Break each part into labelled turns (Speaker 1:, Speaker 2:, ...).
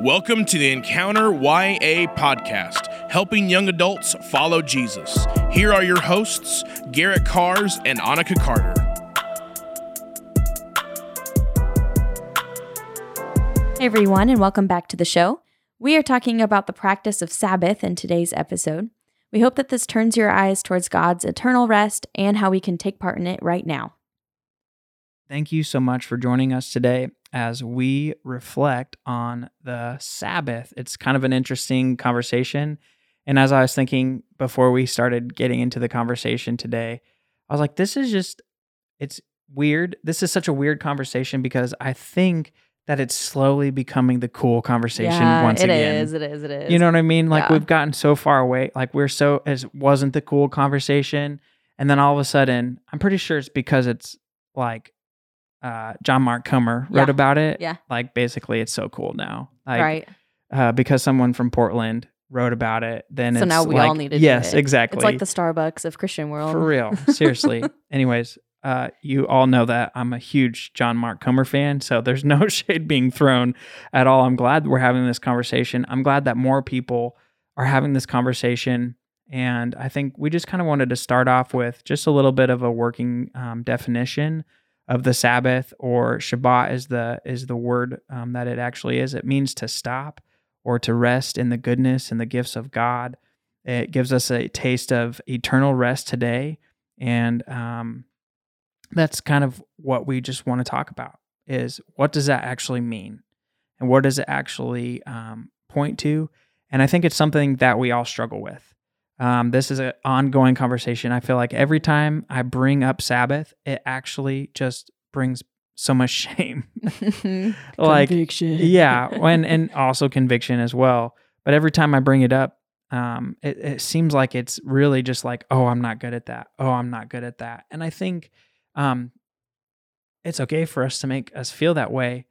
Speaker 1: Welcome to the Encounter YA podcast, helping young adults follow Jesus. Here are your hosts, Garrett Cars and Annika Carter.
Speaker 2: Hey everyone, and welcome back to the show. We are talking about the practice of Sabbath in today's episode. We hope that this turns your eyes towards God's eternal rest and how we can take part in it right now.
Speaker 3: Thank you so much for joining us today as we reflect on the Sabbath. It's kind of an interesting conversation. And as I was thinking before we started getting into the conversation today, I was like, this is just, it's weird. This is such a weird conversation because I think that it's slowly becoming the cool conversation
Speaker 2: yeah,
Speaker 3: once
Speaker 2: it
Speaker 3: again.
Speaker 2: is, It is. It is.
Speaker 3: You know what I mean? Like
Speaker 2: Yeah.
Speaker 3: we've gotten so far away. Like we're so as wasn't the cool conversation, and then all of a sudden, I'm pretty sure it's because it's like uh, John Mark Comer wrote
Speaker 2: Yeah.
Speaker 3: about it.
Speaker 2: Yeah.
Speaker 3: Like basically, it's so cool now. Like,
Speaker 2: right.
Speaker 3: Uh, because someone from Portland wrote about it, then
Speaker 2: So
Speaker 3: it's
Speaker 2: now we
Speaker 3: like,
Speaker 2: all need to do
Speaker 3: Yes,
Speaker 2: it.
Speaker 3: exactly.
Speaker 2: It's like the Starbucks of Christian world.
Speaker 3: For real. Seriously. Anyways, uh, you all know that I'm a huge John Mark Comer fan, so there's no shade being thrown at all. I'm glad we're having this conversation. I'm glad that more people are having this conversation. And I think we just kind of wanted to start off with just a little bit of a working um, definition of the Sabbath, or Shabbat is the is the word um, that it actually is. It means to stop or to rest in the goodness and the gifts of God. It gives us a taste of eternal rest today, and um, that's kind of what we just want to talk about. Is what does that actually mean, and what does it actually um, point to? And I think it's something that we all struggle with. Um, this is an ongoing conversation. I feel like every time I bring up Sabbath, it actually just brings so much shame. like
Speaker 2: Conviction.
Speaker 3: yeah, when and also conviction as well. But every time I bring it up, um, it, it seems like it's really just like, oh, I'm not good at that. Oh, I'm not good at that. And I think um, it's okay for us to make us feel that way.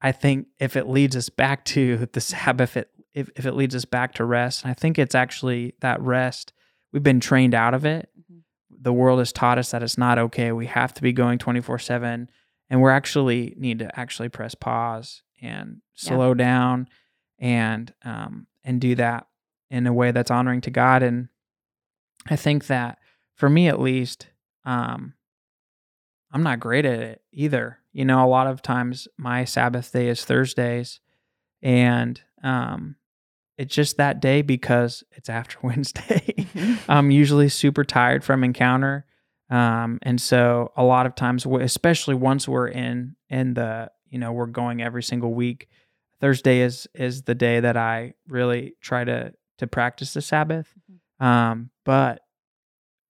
Speaker 3: I think if it leads us back to the Sabbath, it, if, if it leads us back to rest, and I think it's actually that rest, we've been trained out of it.
Speaker 2: Mhm.
Speaker 3: The world has taught us that it's not okay. We have to be going 24 7. And we're actually need to actually press pause and
Speaker 2: Yeah.
Speaker 3: slow down and um, and do that in a way that's honoring to God. And I think that for me at least, um, I'm not great at it either. You know, a lot of times my Sabbath day is Thursdays, and um, it's just that day because it's after Wednesday.
Speaker 2: Mhm.
Speaker 3: I'm usually super tired from encounter. Um, and so a lot of times, especially once we're in in the, you know, we're going every single week. Thursday is is the day that I really try to to practice the Sabbath. Um, but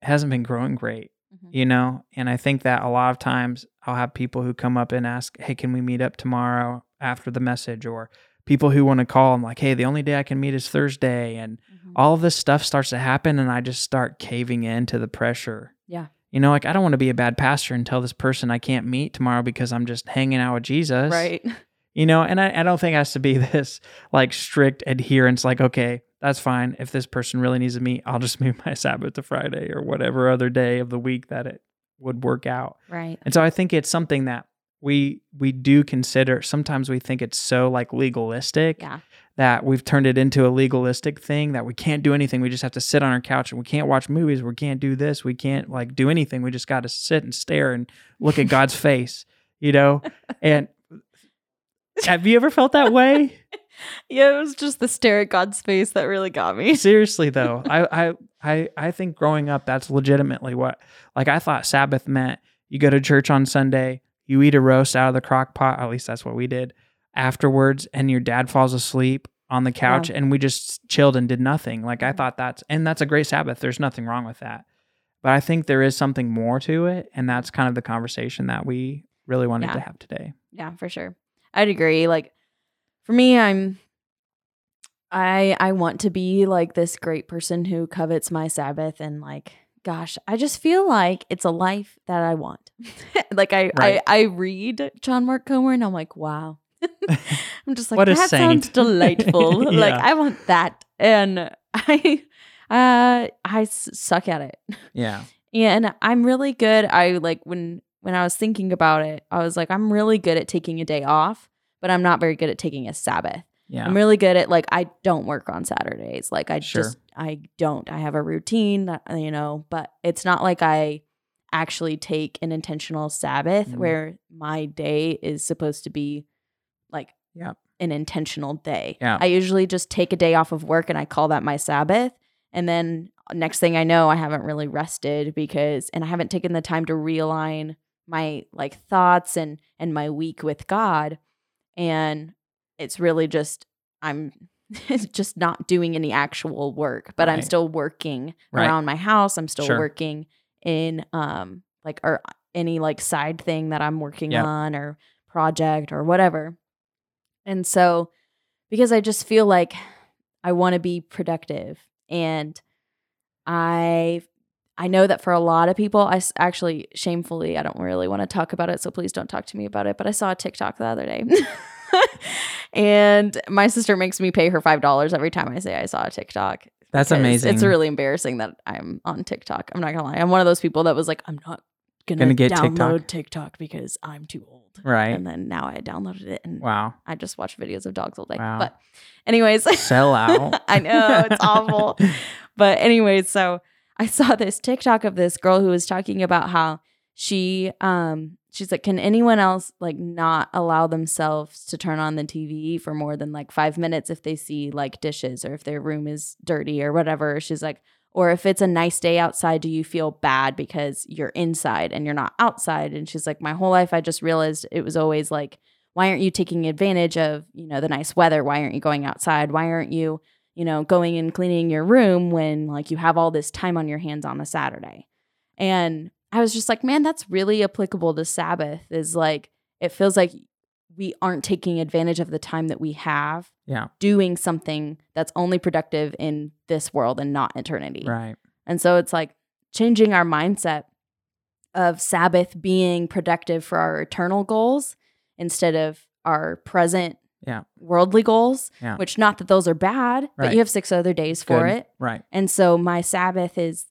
Speaker 3: it hasn't been growing great,
Speaker 2: Mhm.
Speaker 3: you know. And I think that a lot of times I'll have people who come up and ask, "Hey, can we meet up tomorrow after the message?" Or people who want to call. I'm like, "Hey, the only day I can meet is Thursday," and
Speaker 2: Mhm.
Speaker 3: all of this stuff starts to happen and I just start caving in to the pressure.
Speaker 2: Yeah.
Speaker 3: You know, like I don't want to be a bad pastor and tell this person I can't meet tomorrow because I'm just hanging out with Jesus.
Speaker 2: Right.
Speaker 3: You know, and I, I don't think it has to be this like strict adherence, like, okay, that's fine. If this person really needs to meet, I'll just move my Sabbath to Friday or whatever other day of the week that it would work out.
Speaker 2: Right.
Speaker 3: And so I think it's something that we we do consider sometimes we think it's so like legalistic
Speaker 2: Yeah.
Speaker 3: that we've turned it into a legalistic thing that we can't do anything. We just have to sit on our couch and we can't watch movies. We can't do this. We can't like do anything. We just got to sit and stare and look at God's face, you know? And have you ever felt that way?
Speaker 2: Yeah, it was just the stare at God's face that really got me.
Speaker 3: Seriously though, I, I I I think growing up that's legitimately what like I thought Sabbath meant you go to church on Sunday, you eat a roast out of the crock pot, at least that's what we did afterwards, and your dad falls asleep on the couch and we just chilled and did nothing. Like I
Speaker 2: Mhm.
Speaker 3: thought that's and that's a great Sabbath. There's nothing wrong with that. But I think there is something more to it, and that's kind of the conversation that we really wanted
Speaker 2: Yeah.
Speaker 3: to have today.
Speaker 2: Yeah, for sure. I'd agree. Like for me, I'm I I want to be like this great person who covets my Sabbath and like gosh, I just feel like it's a life that I want. like I,
Speaker 3: Right.
Speaker 2: I I read John Mark Comer and I'm like, wow. I'm just like that sounds
Speaker 3: saint."
Speaker 2: delightful. Like I want that. And I uh I suck at it.
Speaker 3: Yeah.
Speaker 2: Yeah, and I'm really good. I like when when I was thinking about it, I was like, I'm really good at taking a day off, but I'm not very good at taking a Sabbath.
Speaker 3: Yeah.
Speaker 2: I'm really good at like I don't work on Saturdays. Like I
Speaker 3: Sure.
Speaker 2: just I don't. I have a routine, that, you know, but it's not like I actually take an intentional Sabbath
Speaker 3: Mhm.
Speaker 2: where my day is supposed to be like
Speaker 3: Yep.
Speaker 2: an intentional day.
Speaker 3: Yeah.
Speaker 2: I usually just take a day off of work and I call that my Sabbath. And then next thing I know, I haven't really rested because and I haven't taken the time to realign my like thoughts and and my week with God. And it's really just I'm just not doing any actual work, but I'm still working
Speaker 3: Right.
Speaker 2: around my house. I'm still
Speaker 3: Sure.
Speaker 2: working in um like or any like side thing that I'm working
Speaker 3: Yep.
Speaker 2: on or project or whatever. And so because I just feel like I want to be productive and I I know that for a lot of people I actually shamefully I don't really want to talk about it so please don't talk to me about it but I saw a TikTok the other day. and my sister makes me pay her $5 every time I say I saw a TikTok.
Speaker 3: That's amazing.
Speaker 2: It's really embarrassing that I'm on TikTok. I'm not going to lie. I'm one of those people that was like I'm not going
Speaker 3: Gonna
Speaker 2: to
Speaker 3: get
Speaker 2: download
Speaker 3: TikTok.
Speaker 2: TikTok because I'm too old.
Speaker 3: right.
Speaker 2: And then now I downloaded it and
Speaker 3: Wow.
Speaker 2: I just watch videos of dogs all day.
Speaker 3: Wow.
Speaker 2: But anyways,
Speaker 3: Sell out.
Speaker 2: I know it's awful. But anyways, so I saw this TikTok of this girl who was talking about how she um she's like, can anyone else like not allow themselves to turn on the TV for more than like five minutes if they see like dishes or if their room is dirty or whatever? She's like, or if it's a nice day outside, do you feel bad because you're inside and you're not outside? And she's like, my whole life I just realized it was always like, why aren't you taking advantage of, you know, the nice weather? Why aren't you going outside? Why aren't you, you know, going and cleaning your room when like you have all this time on your hands on a Saturday? And I was just like, man, that's really applicable to Sabbath is like it feels like we aren't taking advantage of the time that we have
Speaker 3: Yeah.
Speaker 2: doing something that's only productive in this world and not eternity.
Speaker 3: Right.
Speaker 2: And so it's like changing our mindset of Sabbath being productive for our eternal goals instead of our present
Speaker 3: Yeah.
Speaker 2: worldly goals,
Speaker 3: Yeah.
Speaker 2: which not that those are bad, but you have six other days for
Speaker 3: Good.
Speaker 2: it.
Speaker 3: Right.
Speaker 2: And so my Sabbath is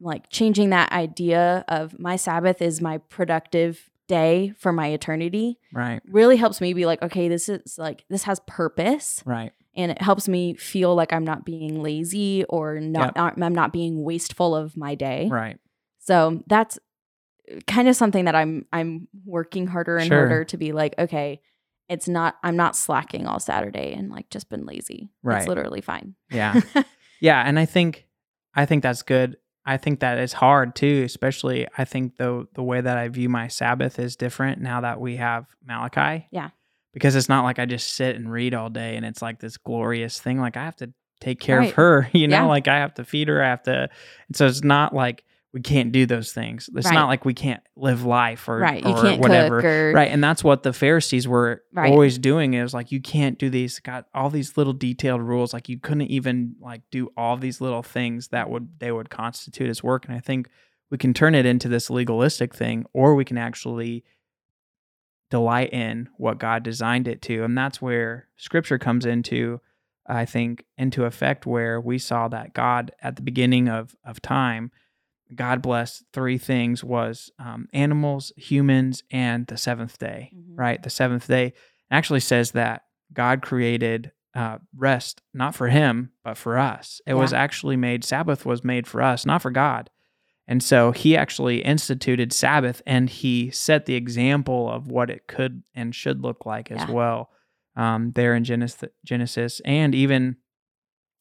Speaker 2: like changing that idea of my Sabbath is my productive day for my eternity
Speaker 3: Right.
Speaker 2: really helps me be like, okay, this is like, this has purpose
Speaker 3: Right.
Speaker 2: and it helps me feel like I'm not being lazy or not, I'm not being wasteful of my day.
Speaker 3: Right.
Speaker 2: So that's uh, kind of something that I'm I'm working harder and
Speaker 3: Sure.
Speaker 2: harder to be like, okay, it's not I'm not slacking all Saturday and like just been lazy.
Speaker 3: Right.
Speaker 2: It's literally fine.
Speaker 3: Yeah. yeah. And I think, I think that's good. I think that is hard too, especially I think the the way that I view my Sabbath is different now that we have Malachi.
Speaker 2: Yeah.
Speaker 3: Because it's not like I just sit and read all day and it's like this glorious thing. Like I have to take care
Speaker 2: Right.
Speaker 3: of her, you know,
Speaker 2: Yeah.
Speaker 3: like I have to feed her, I have to and so it's not like we can't do those things. It's
Speaker 2: Right.
Speaker 3: not like we can't live life or,
Speaker 2: right. You
Speaker 3: or
Speaker 2: can't
Speaker 3: whatever.
Speaker 2: or
Speaker 3: Right. And that's what the Pharisees were
Speaker 2: Right.
Speaker 3: always doing is like, you can't do these, got all these little detailed rules. Like, you couldn't even like do all these little things that would, they would constitute as work. And I think we can turn it into this legalistic thing, or we can actually delight in what God designed it to. And that's where scripture comes into, I think, into effect, where we saw that God at the beginning of, of time, God blessed three things was um, animals, humans, and the seventh day,
Speaker 2: Mhm.
Speaker 3: right? The seventh day actually says that God created uh, rest not for him, but for us. It was actually made, Sabbath was made for us, not for God. And so he actually instituted Sabbath and he set the example of what it could and should look like as
Speaker 2: Yeah.
Speaker 3: well um, there in Genesis, Genesis and even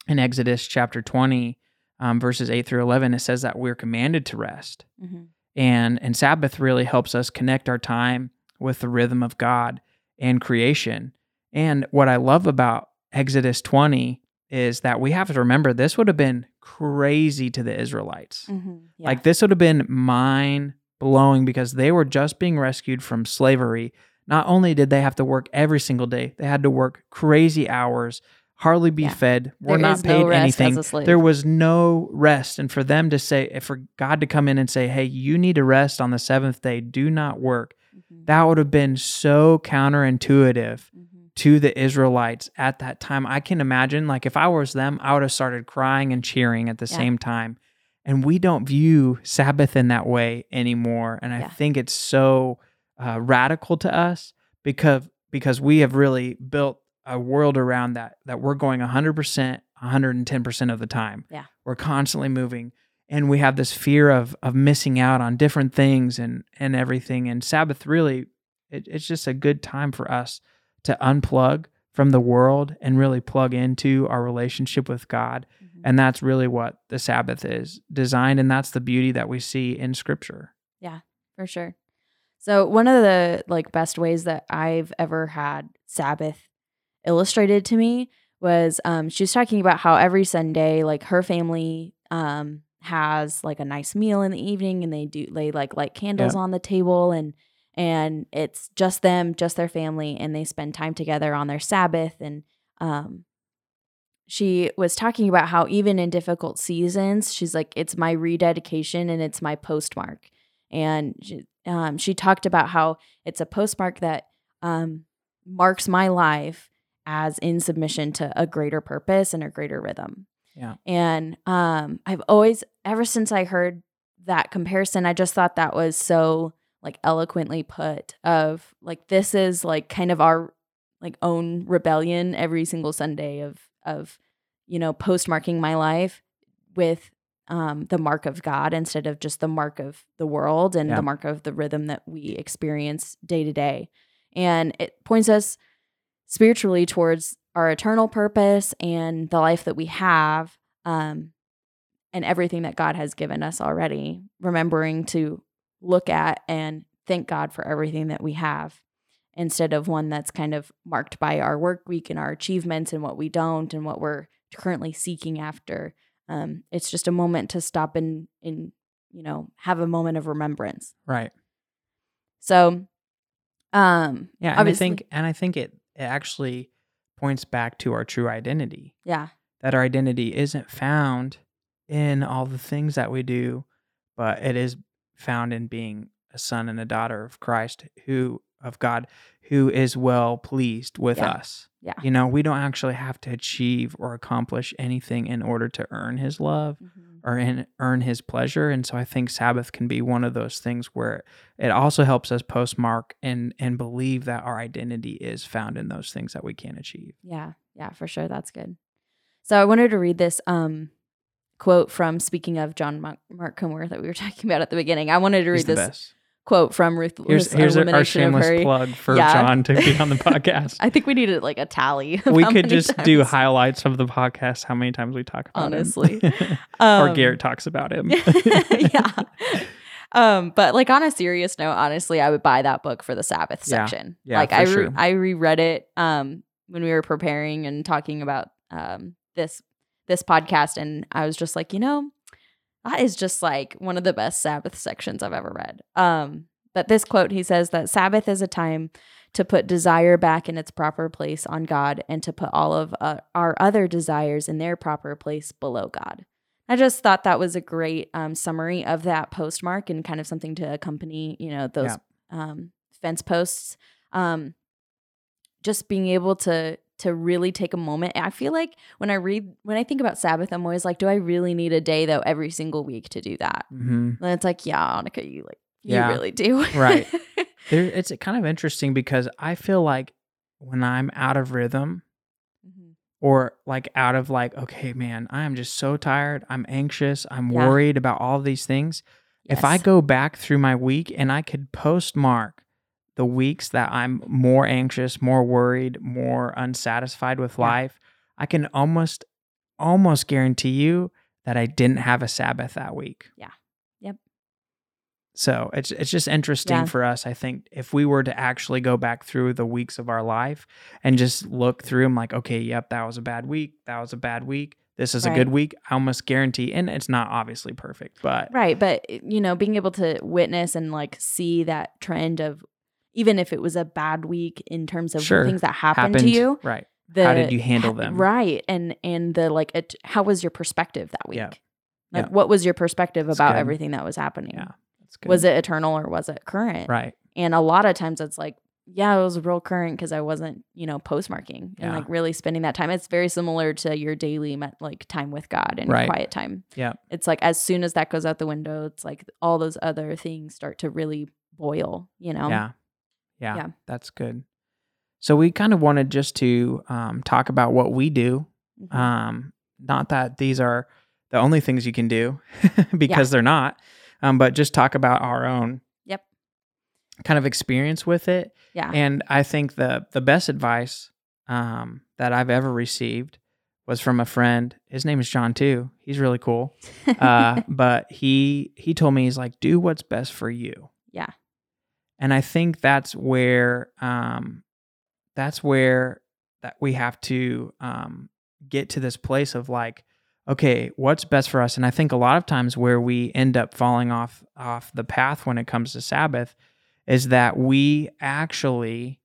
Speaker 3: in Exodus chapter 20, um, verses 8 through 11, it says that we're commanded to rest.
Speaker 2: Mhm.
Speaker 3: And, and Sabbath really helps us connect our time with the rhythm of God and creation. And what I love about Exodus 20 is that we have to remember this would have been crazy to the Israelites.
Speaker 2: Mhm. Yeah.
Speaker 3: Like this would have been mind blowing because they were just being rescued from slavery. Not only did they have to work every single day, they had to work crazy hours, hardly be
Speaker 2: Yeah.
Speaker 3: fed, were
Speaker 2: There
Speaker 3: not
Speaker 2: no
Speaker 3: paid
Speaker 2: as
Speaker 3: anything. There was no rest. And for them to say, for God to come in and say, hey, you need to rest on the seventh day, do not work,
Speaker 2: Mhm.
Speaker 3: that would have been so counterintuitive
Speaker 2: Mhm.
Speaker 3: to the Israelites at that time. I can imagine, like, if I was them, I would have started crying and cheering at the
Speaker 2: Yeah.
Speaker 3: same time. And we don't view Sabbath in that way anymore. And I
Speaker 2: Yeah.
Speaker 3: think it's so uh, radical to us because because we have really built a world around that that we're going 100%, 110% of the time.
Speaker 2: Yeah.
Speaker 3: We're constantly moving and we have this fear of of missing out on different things and and everything and Sabbath really it, it's just a good time for us to unplug from the world and really plug into our relationship with God.
Speaker 2: Mhm.
Speaker 3: And that's really what the Sabbath is designed. And that's the beauty that we see in scripture.
Speaker 2: Yeah, for sure. So one of the like best ways that I've ever had Sabbath illustrated to me was um she was talking about how every Sunday like her family um has like a nice meal in the evening and they do they like light candles on the table and and it's just them, just their family and they spend time together on their Sabbath and um she was talking about how even in difficult seasons, she's like, it's my rededication and it's my postmark. And she, um, she talked about how it's a postmark that um, marks my life as in submission to a greater purpose and a greater rhythm.
Speaker 3: Yeah.
Speaker 2: And um, I've always, ever since I heard that comparison, I just thought that was so like eloquently put. Of like this is like kind of our like own rebellion every single Sunday of of you know postmarking my life with um, the mark of God instead of just the mark of the world and
Speaker 3: Yeah.
Speaker 2: the mark of the rhythm that we experience day to day. And it points us spiritually towards our eternal purpose and the life that we have um, and everything that God has given us already, remembering to look at and thank God for everything that we have instead of one that's kind of marked by our work week and our achievements and what we don't and what we're currently seeking after um, it's just a moment to stop and and you know have a moment of remembrance
Speaker 3: Right.
Speaker 2: so um
Speaker 3: Yeah. And I think and I think it, it actually points back to our true identity.
Speaker 2: yeah
Speaker 3: That our identity isn't found in all the things that we do, but it is found in being a son and a daughter of Christ who of God who is well pleased with
Speaker 2: Yeah.
Speaker 3: us.
Speaker 2: Yeah.
Speaker 3: You know, we don't actually have to achieve or accomplish anything in order to earn his love or in, earn his pleasure. And so I think Sabbath can be one of those things where it also helps us postmark and and believe that our identity is found in those things that we can't achieve.
Speaker 2: Yeah, yeah, for sure. That's good. So I wanted to read this um quote from speaking of John Mark, Mark Comer that we were talking about at the beginning. I wanted to read this
Speaker 3: best.
Speaker 2: Quote from Ruth.
Speaker 3: Here's here's our
Speaker 2: of
Speaker 3: shameless plug for
Speaker 2: Yeah.
Speaker 3: John to be on the podcast.
Speaker 2: I think we needed like a tally.
Speaker 3: we could just do highlights of the podcast. How many times we talk about
Speaker 2: Honestly.
Speaker 3: him, or
Speaker 2: Um,
Speaker 3: Garrett talks about him.
Speaker 2: yeah. Um, but like on a serious note, honestly, I would buy that book for the Sabbath
Speaker 3: Yeah.
Speaker 2: section.
Speaker 3: Yeah,
Speaker 2: like I re-
Speaker 3: sure.
Speaker 2: I reread it um when we were preparing and talking about um this this podcast, and I was just like, you know, that is just like one of the best Sabbath sections I've ever read. Um, but this quote, he says that Sabbath is a time to put desire back in its proper place on God and to put all of uh, our other desires in their proper place below God. I just thought that was a great um, summary of that postmark and kind of something to accompany, you know, those um, fence posts. Um, just being able to to really take a moment. I feel like when I read when I think about Sabbath, I'm always like, do I really need a day though every single week to do that?
Speaker 3: hmm
Speaker 2: And it's like, yeah, Annika, you like you
Speaker 3: Yeah.
Speaker 2: really do.
Speaker 3: Right. There, it's kind of interesting because I feel like when I'm out of rhythm
Speaker 2: Mhm.
Speaker 3: or like out of like, okay, man, I am just so tired. I'm anxious. I'm
Speaker 2: Yeah.
Speaker 3: worried about all these things. If I go back through my week and I could postmark the weeks that I'm more anxious, more worried, more unsatisfied with
Speaker 2: Yeah.
Speaker 3: life, I can almost almost guarantee you that I didn't have a Sabbath that week.
Speaker 2: Yeah. Yep.
Speaker 3: So it's it's just interesting
Speaker 2: Yeah.
Speaker 3: for us. I think if we were to actually go back through the weeks of our life and just look through them, like, okay, yep, that was a bad week. That was a bad week. This is a good week. I almost guarantee, and it's not obviously perfect, but
Speaker 2: Right, but eh, you know, being able to witness and like see that trend of even if it was a bad week in terms of
Speaker 3: Sure.
Speaker 2: things that happened,
Speaker 3: happened
Speaker 2: to you,
Speaker 3: right?
Speaker 2: the
Speaker 3: How did you handle
Speaker 2: ha-
Speaker 3: them?
Speaker 2: Right, and and the like, it, how was your perspective that week?
Speaker 3: Yeah.
Speaker 2: Like,
Speaker 3: Yeah.
Speaker 2: what was your perspective
Speaker 3: That's
Speaker 2: about
Speaker 3: good.
Speaker 2: everything that was happening?
Speaker 3: Yeah, that's good.
Speaker 2: Was it eternal or was it current?
Speaker 3: right?
Speaker 2: And a lot of times it's like, yeah, it was real current because I wasn't, you know, postmarking and
Speaker 3: Yeah.
Speaker 2: like really spending that time. It's very similar to your daily met, like time with God and
Speaker 3: Right.
Speaker 2: quiet time.
Speaker 3: Yeah.
Speaker 2: It's like as soon as that goes out the window, it's like all those other things start to really boil, you know?
Speaker 3: Yeah. Yeah,
Speaker 2: Yeah.
Speaker 3: that's good. So we kind of wanted just to um, talk about what we do.
Speaker 2: Mhm.
Speaker 3: Um, not that these are the only things you can do, because they're not. Um, but just talk about our own
Speaker 2: Yep.
Speaker 3: kind of experience with it.
Speaker 2: Yeah.
Speaker 3: And I think the the best advice um, that I've ever received was from a friend. His name is John too. He's really cool. Uh, but he he told me he's like, do what's best for you.
Speaker 2: Yeah.
Speaker 3: And I think that's where um, that's where that we have to um, get to this place of like, okay, what's best for us? And I think a lot of times where we end up falling off off the path when it comes to Sabbath is that we actually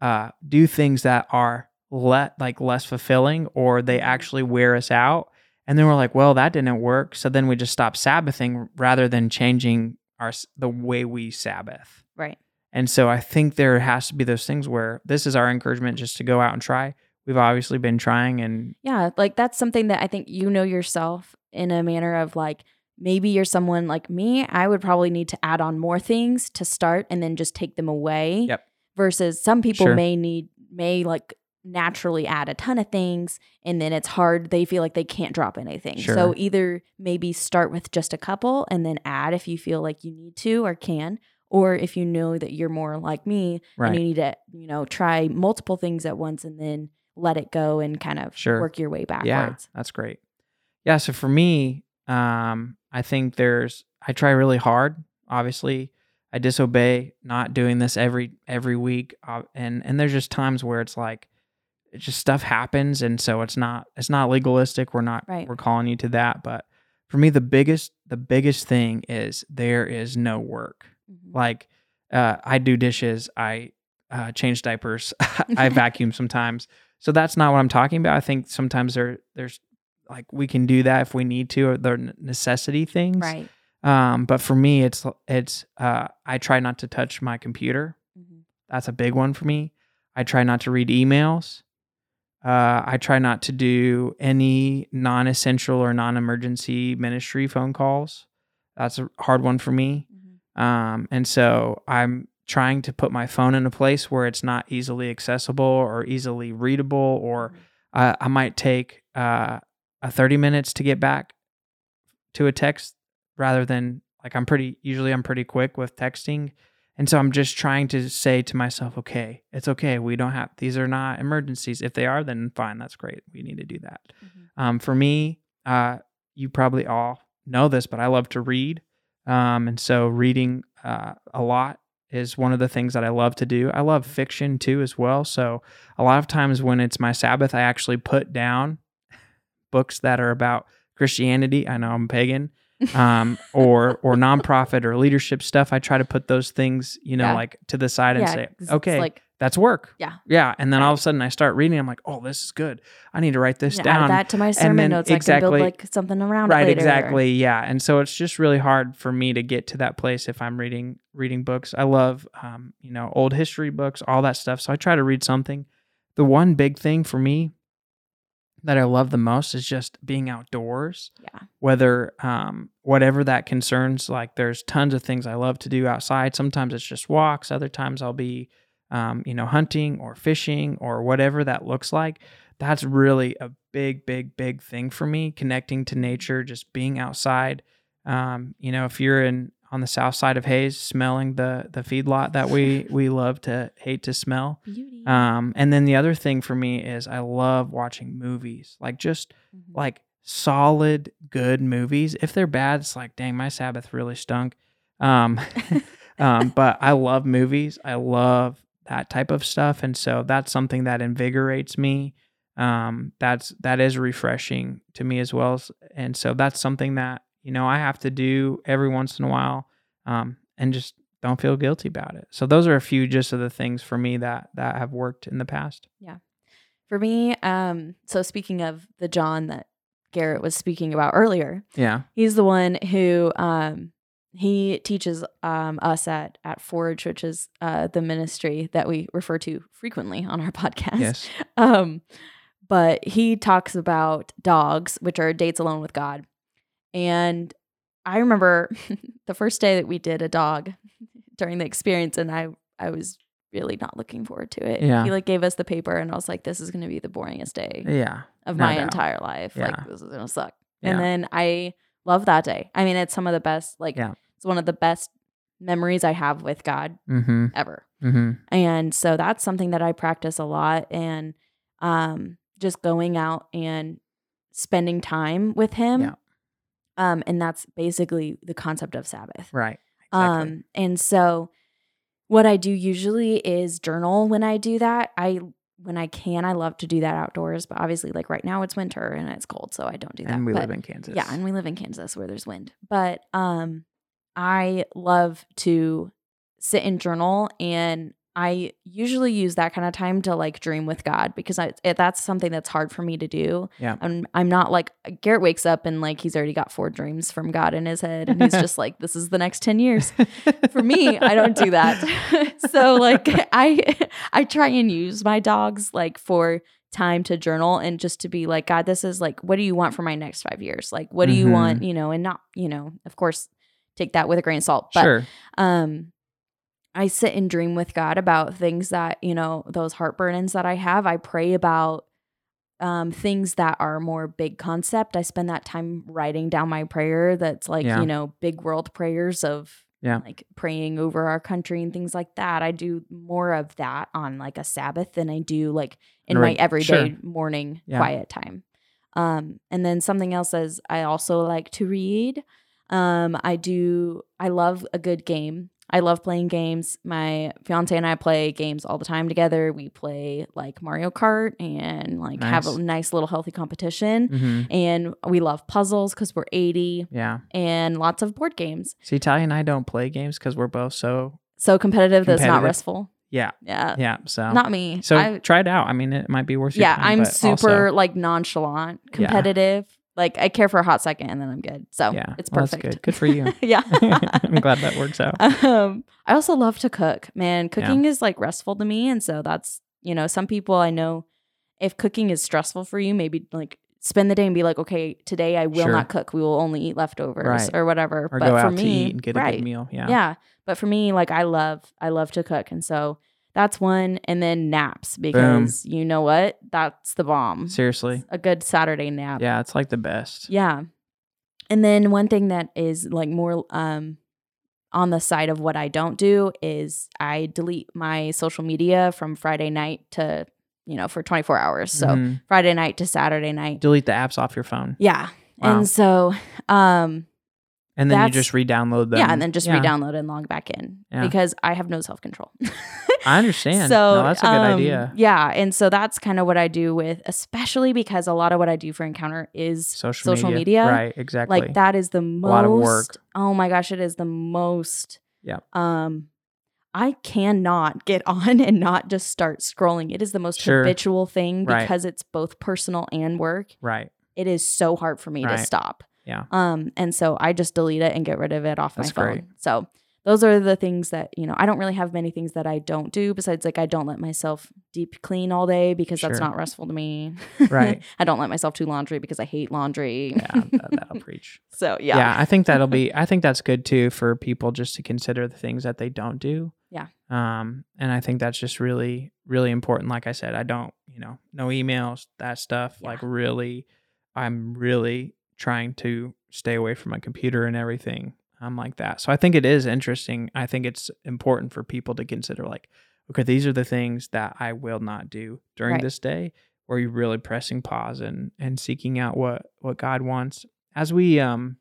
Speaker 3: uh, do things that are let like less fulfilling or they actually wear us out. And then we're like, well, that didn't work. So then we just stop Sabbathing rather than changing our the way we Sabbath.
Speaker 2: right.
Speaker 3: And so I think there has to be those things where this is our encouragement just to go out and try. We've obviously been trying and
Speaker 2: Yeah, like that's something that I think you know yourself in a manner of like maybe you're someone like me. I would probably need to add on more things to start and then just take them away.
Speaker 3: Yep.
Speaker 2: Versus some people
Speaker 3: Sure.
Speaker 2: may need may like naturally add a ton of things and then it's hard they feel like they can't drop anything.
Speaker 3: Sure.
Speaker 2: So either maybe start with just a couple and then add if you feel like you need to or can or if you know that you're more like me and you need to, you know, try multiple things at once and then let it go and kind of
Speaker 3: Sure.
Speaker 2: work your way backwards.
Speaker 3: Yeah, that's great. Yeah, so for me, um, I think there's I try really hard. Obviously, I disobey not doing this every every week, uh, and and there's just times where it's like, just stuff happens, and so it's not it's not legalistic. We're not
Speaker 2: Right.
Speaker 3: we're calling you to that, but for me, the biggest the biggest thing is there is no work.
Speaker 2: Mhm.
Speaker 3: Like, uh, I do dishes, I uh, change diapers, I vacuum sometimes. So that's not what I'm talking about. I think sometimes there there's like we can do that if we need to, or they're necessity things.
Speaker 2: Right.
Speaker 3: Um, but for me, it's it's uh, I try not to touch my computer.
Speaker 2: Mhm.
Speaker 3: That's a big one for me. I try not to read emails. Uh, I try not to do any non-essential or non-emergency ministry phone calls. That's a hard one for me.
Speaker 2: Mhm.
Speaker 3: Um, and so I'm trying to put my phone in a place where it's not easily accessible or easily readable, or
Speaker 2: Mhm.
Speaker 3: uh, I might take uh, a 30 minutes to get back to a text rather than like I'm pretty, usually I'm pretty quick with texting. And so I'm just trying to say to myself, okay, it's okay. We don't have, these are not emergencies. If they are, then fine, that's great. We need to do that.
Speaker 2: Mhm.
Speaker 3: Um, for me, uh, you probably all know this, but I love to read. Um, and so reading uh, a lot is one of the things that I love to do. I love fiction too, as well. So a lot of times when it's my Sabbath, I actually put down books that are about Christianity. I know I'm pagan. Um, or or nonprofit or leadership stuff. I try to put those things, you know,
Speaker 2: Yeah.
Speaker 3: like to the side and
Speaker 2: Yeah,
Speaker 3: say, okay,
Speaker 2: like
Speaker 3: that's work.
Speaker 2: Yeah.
Speaker 3: Yeah. And then all of a sudden I start reading. I'm like, oh, this is good. I need to write this
Speaker 2: yeah,
Speaker 3: down.
Speaker 2: add that to my sermon
Speaker 3: then
Speaker 2: notes. I can
Speaker 3: exactly-
Speaker 2: build like something around it
Speaker 3: right. Exactly. Yeah. And so it's just really hard for me to get to that place if I'm reading reading books. I love, um, you know, old history books, all that stuff. So I try to read something. The one big thing for me that I love the most is just being outdoors.
Speaker 2: Yeah.
Speaker 3: whether um, whatever that concerns like there's tons of things i love to do outside. Sometimes it's just walks. Other times i'll be um, you know hunting or fishing or whatever that looks like. That's really a big big big thing for me connecting to nature just being outside. Um, you know if you're in on the south side of hayes smelling the the feedlot that we we love to hate to smell
Speaker 2: Beauty.
Speaker 3: um, and then the other thing for me is I love watching movies, like just
Speaker 2: Mhm.
Speaker 3: like solid, good movies. If they're bad, it's like, dang, my Sabbath really stunk. Um, um, but I love movies. I love that type of stuff, and so that's something that invigorates me. Um, that's that is refreshing to me as well, and so that's something that you know I have to do every once in a while, um, and just don't feel guilty about it. So those are a few just of the things for me that that have worked in the past. Yeah.
Speaker 2: For me, um, so speaking of the John that Garrett was speaking about earlier,
Speaker 3: Yeah.
Speaker 2: he's the one who um he teaches um us at at Forge, which is uh the ministry that we refer to frequently on our podcast.
Speaker 3: Yes.
Speaker 2: Um, but he talks about dogs, which are dates alone with God. And I remember the first day that we did a dog during the experience, and I I was really not looking forward to it.
Speaker 3: Yeah.
Speaker 2: He like gave us the paper and I was like, this is gonna be the boringest day
Speaker 3: Yeah.
Speaker 2: of
Speaker 3: no
Speaker 2: my
Speaker 3: doubt.
Speaker 2: entire life.
Speaker 3: Yeah.
Speaker 2: Like this is gonna suck.
Speaker 3: Yeah.
Speaker 2: And then I love that day. I mean, it's some of the best, like
Speaker 3: Yeah.
Speaker 2: it's one of the best memories I have with God
Speaker 3: Mm-hmm.
Speaker 2: ever.
Speaker 3: Mm-hmm.
Speaker 2: And so that's something that I practice a lot and um just going out and spending time with him.
Speaker 3: Yeah.
Speaker 2: Um and that's basically the concept of Sabbath.
Speaker 3: Right. Exactly.
Speaker 2: Um and so what I do usually is journal when I do that. I when I can, I love to do that outdoors, but obviously like right now it's winter and it's cold, so I don't do that.
Speaker 3: and we
Speaker 2: But-
Speaker 3: live in Kansas.
Speaker 2: yeah, and we live in Kansas where there's wind. But um I love to sit and journal and I usually use that kind of time to like dream with God because I, it, that's something that's hard for me to do.
Speaker 3: Yeah.
Speaker 2: I'm I'm not like Garrett wakes up and like he's already got four dreams from God in his head and he's just like this is the next 10 years. For me, I don't do that. so like I I try and use my dogs like for time to journal and just to be like God, this is like what do you want for my next 5 years? Like what do you
Speaker 3: Mhm.
Speaker 2: want, you know, and not, you know, of course take that with a grain of salt. But
Speaker 3: sure.
Speaker 2: um I sit and dream with God about things that, you know, those heart burdens that I have. I pray about um things that are more big concept. I spend that time writing down my prayer that's like,
Speaker 3: Yeah.
Speaker 2: you know, big world prayers of
Speaker 3: Yeah.
Speaker 2: like praying over our country and things like that. I do more of that on like a Sabbath than I do like in my everyday
Speaker 3: Sure.
Speaker 2: morning
Speaker 3: Yeah.
Speaker 2: quiet time. Um, and then something else is I also like to read. Um, I do, I love a good game. I love playing games. My fiance and I play games all the time together. We play like Mario Kart and like have a nice little healthy competition.
Speaker 3: Mm-hmm.
Speaker 2: And we love puzzles because we're 80
Speaker 3: Yeah.
Speaker 2: and lots of board games.
Speaker 3: See, Talia and I don't play games because we're both so
Speaker 2: So competitive that's not restful.
Speaker 3: yeah,
Speaker 2: Yeah.
Speaker 3: yeah. So
Speaker 2: Not me.
Speaker 3: so
Speaker 2: I,
Speaker 3: try it out. I mean, it might be worth. your
Speaker 2: yeah,
Speaker 3: time,
Speaker 2: I'm super
Speaker 3: also-
Speaker 2: like nonchalant,
Speaker 3: Yeah.
Speaker 2: Like I care for a hot second and then I'm good. So
Speaker 3: yeah,
Speaker 2: it's
Speaker 3: well,
Speaker 2: perfect.
Speaker 3: That's good. Good for you.
Speaker 2: yeah.
Speaker 3: I'm glad that works out.
Speaker 2: Um, I also love to cook. Man, cooking is like restful to me, and so that's you know some people I know. If cooking is stressful for you, maybe like spend the day and be like, okay, today I will
Speaker 3: Sure.
Speaker 2: not cook. We will only eat leftovers
Speaker 3: Right.
Speaker 2: or whatever.
Speaker 3: Or
Speaker 2: but
Speaker 3: go
Speaker 2: for
Speaker 3: out
Speaker 2: me,
Speaker 3: to eat and get a
Speaker 2: right,
Speaker 3: good meal. Yeah.
Speaker 2: yeah. But for me, like I love, I love to cook, and so that's one. And then naps because you know what? That's the bomb.
Speaker 3: Seriously.
Speaker 2: A good Saturday nap.
Speaker 3: Yeah, it's like the best.
Speaker 2: Yeah. And then one thing that is like more um on the side of what I don't do is I delete my social media from Friday night to, you know, for 24 hours. So
Speaker 3: Mhm.
Speaker 2: Friday night to Saturday night.
Speaker 3: delete the apps off your phone,
Speaker 2: Yeah.
Speaker 3: Wow.
Speaker 2: And so um
Speaker 3: and then you just re-download them.
Speaker 2: yeah, and then just
Speaker 3: Yeah,
Speaker 2: re-download and log back in
Speaker 3: Yeah.
Speaker 2: because I have no self-control.
Speaker 3: I understand.
Speaker 2: So
Speaker 3: no, that's a good
Speaker 2: um,
Speaker 3: idea.
Speaker 2: Yeah, and so that's kind of what I do with, especially because a lot of what I do for Encounter is
Speaker 3: Social,
Speaker 2: social media.
Speaker 3: Right. Exactly.
Speaker 2: like that is the most A
Speaker 3: lot of work.
Speaker 2: oh my gosh it is the most
Speaker 3: Yeah.
Speaker 2: um i cannot get on and not just start scrolling it is the most
Speaker 3: Sure.
Speaker 2: habitual thing
Speaker 3: Right.
Speaker 2: because it's both personal and work
Speaker 3: Right.
Speaker 2: it is so hard for me
Speaker 3: Right.
Speaker 2: to stop
Speaker 3: Yeah.
Speaker 2: um and so i just delete it and get rid of it off
Speaker 3: That's
Speaker 2: my phone
Speaker 3: great.
Speaker 2: so those are the things that you know i don't really have many things that i don't do besides like i don't let myself deep clean all day because that's not restful to me
Speaker 3: Right.
Speaker 2: i don't let myself do laundry because i hate laundry
Speaker 3: Yeah. that, that'll preach.
Speaker 2: so
Speaker 3: Yeah.
Speaker 2: yeah
Speaker 3: I think that'll be. I think that's good too for people just to consider the things that they don't do.
Speaker 2: Yeah.
Speaker 3: Um, and I think that's just really, really important. Like I said, I don't, you know, no emails, that stuff.
Speaker 2: Yeah.
Speaker 3: Like really, I'm really trying to stay away from my computer and everything. I'm like that. So I think it is interesting. I think it's important for people to consider like, okay, these are the things that I will not do during
Speaker 2: Right.
Speaker 3: this day. Or you really pressing pause and and seeking out what what God wants. As we um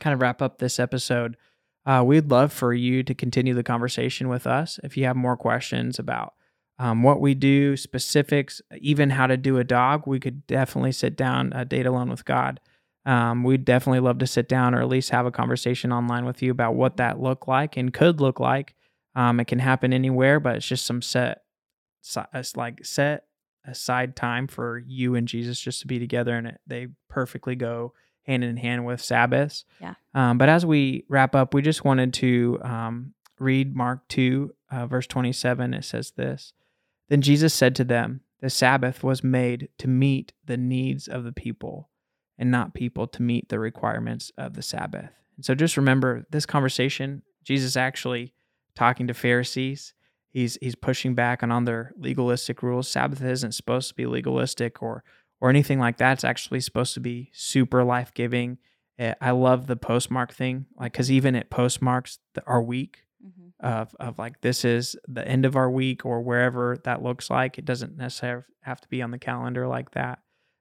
Speaker 3: kind of wrap up this episode, uh, we'd love for you to continue the conversation with us. If you have more questions about um, what we do, specifics, even how to do a dog, we could definitely sit down, a date alone with God. Um, we'd definitely love to sit down or at least have a conversation online with you about what that looked like and could look like. Um, it can happen anywhere, but it's just some set, it's like set aside time for you and Jesus just to be together, and it, they perfectly go hand in hand with Sabbaths.
Speaker 2: Yeah.
Speaker 3: Um, but as we wrap up, we just wanted to um, read Mark 2, uh, verse 27. It says this Then Jesus said to them, The Sabbath was made to meet the needs of the people and not people to meet the requirements of the Sabbath. And so just remember this conversation, Jesus actually talking to Pharisees. he's he's pushing back on other legalistic rules. Sabbath isn't supposed to be legalistic or or anything like that. It's actually supposed to be super life giving. Eh, I love the postmark thing, like because even it postmarks the, our week
Speaker 2: Mhm.
Speaker 3: of of like this is the end of our week or wherever that looks like. It doesn't necessarily have to be on the calendar like that.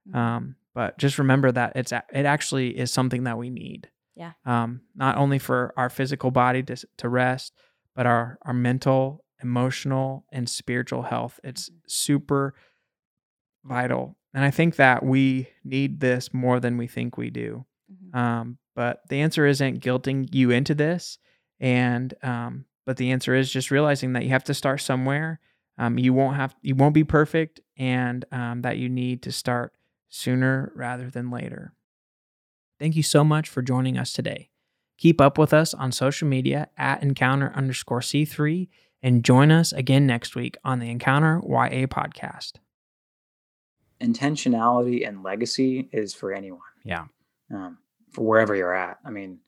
Speaker 2: Mhm.
Speaker 3: Um, but just remember that it's it actually is something that we need.
Speaker 2: Yeah.
Speaker 3: Um, not only for our physical body to to rest, but our our mental, emotional, and spiritual health. It's
Speaker 2: Mhm.
Speaker 3: super vital, and I think that we need this more than we think we do.
Speaker 2: Mhm.
Speaker 3: Um, but the answer isn't guilting you into this, and um, but the answer is just realizing that you have to start somewhere. Um, you won't have you won't be perfect, and um, that you need to start sooner rather than later. Thank you so much for joining us today. Keep up with us on social media at encounter underscore C3 and join us again next week on the Encounter YA podcast.
Speaker 4: intentionality and legacy is for anyone.
Speaker 3: Yeah.
Speaker 4: Um, for wherever you're at. I mean,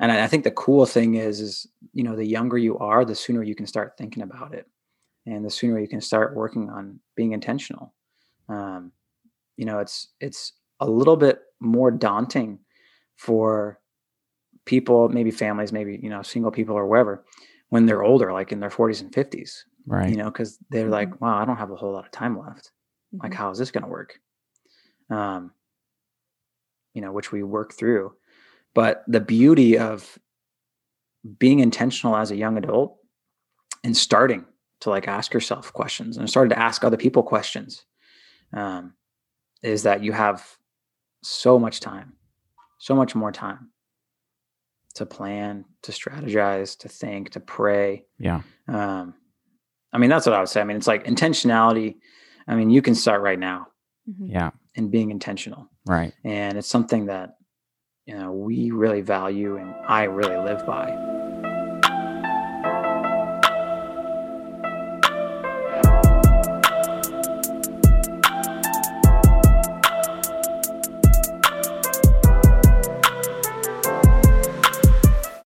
Speaker 4: and I I think the cool thing is, is you know, the younger you are, the sooner you can start thinking about it, and the sooner you can start working on being intentional. Um, you know, it's it's a little bit more daunting for people, maybe families, maybe you know, single people or wherever, when they're older, like in their 40s and 50s.
Speaker 3: Right.
Speaker 4: You know, because they're like, wow, I don't have a whole lot of time left like
Speaker 2: Mhm.
Speaker 4: how is this going to work um you know which we work through but the beauty of being intentional as a young adult and starting to like ask yourself questions and starting to ask other people questions um is that you have so much time so much more time to plan to strategize to think to pray
Speaker 3: Yeah.
Speaker 4: um i mean that's what i would say i mean it's like intentionality i mean you can start right now
Speaker 2: Mhm.
Speaker 3: Yeah.
Speaker 4: And being intentional
Speaker 3: Right.
Speaker 4: and it's something that you know we really value and i really live by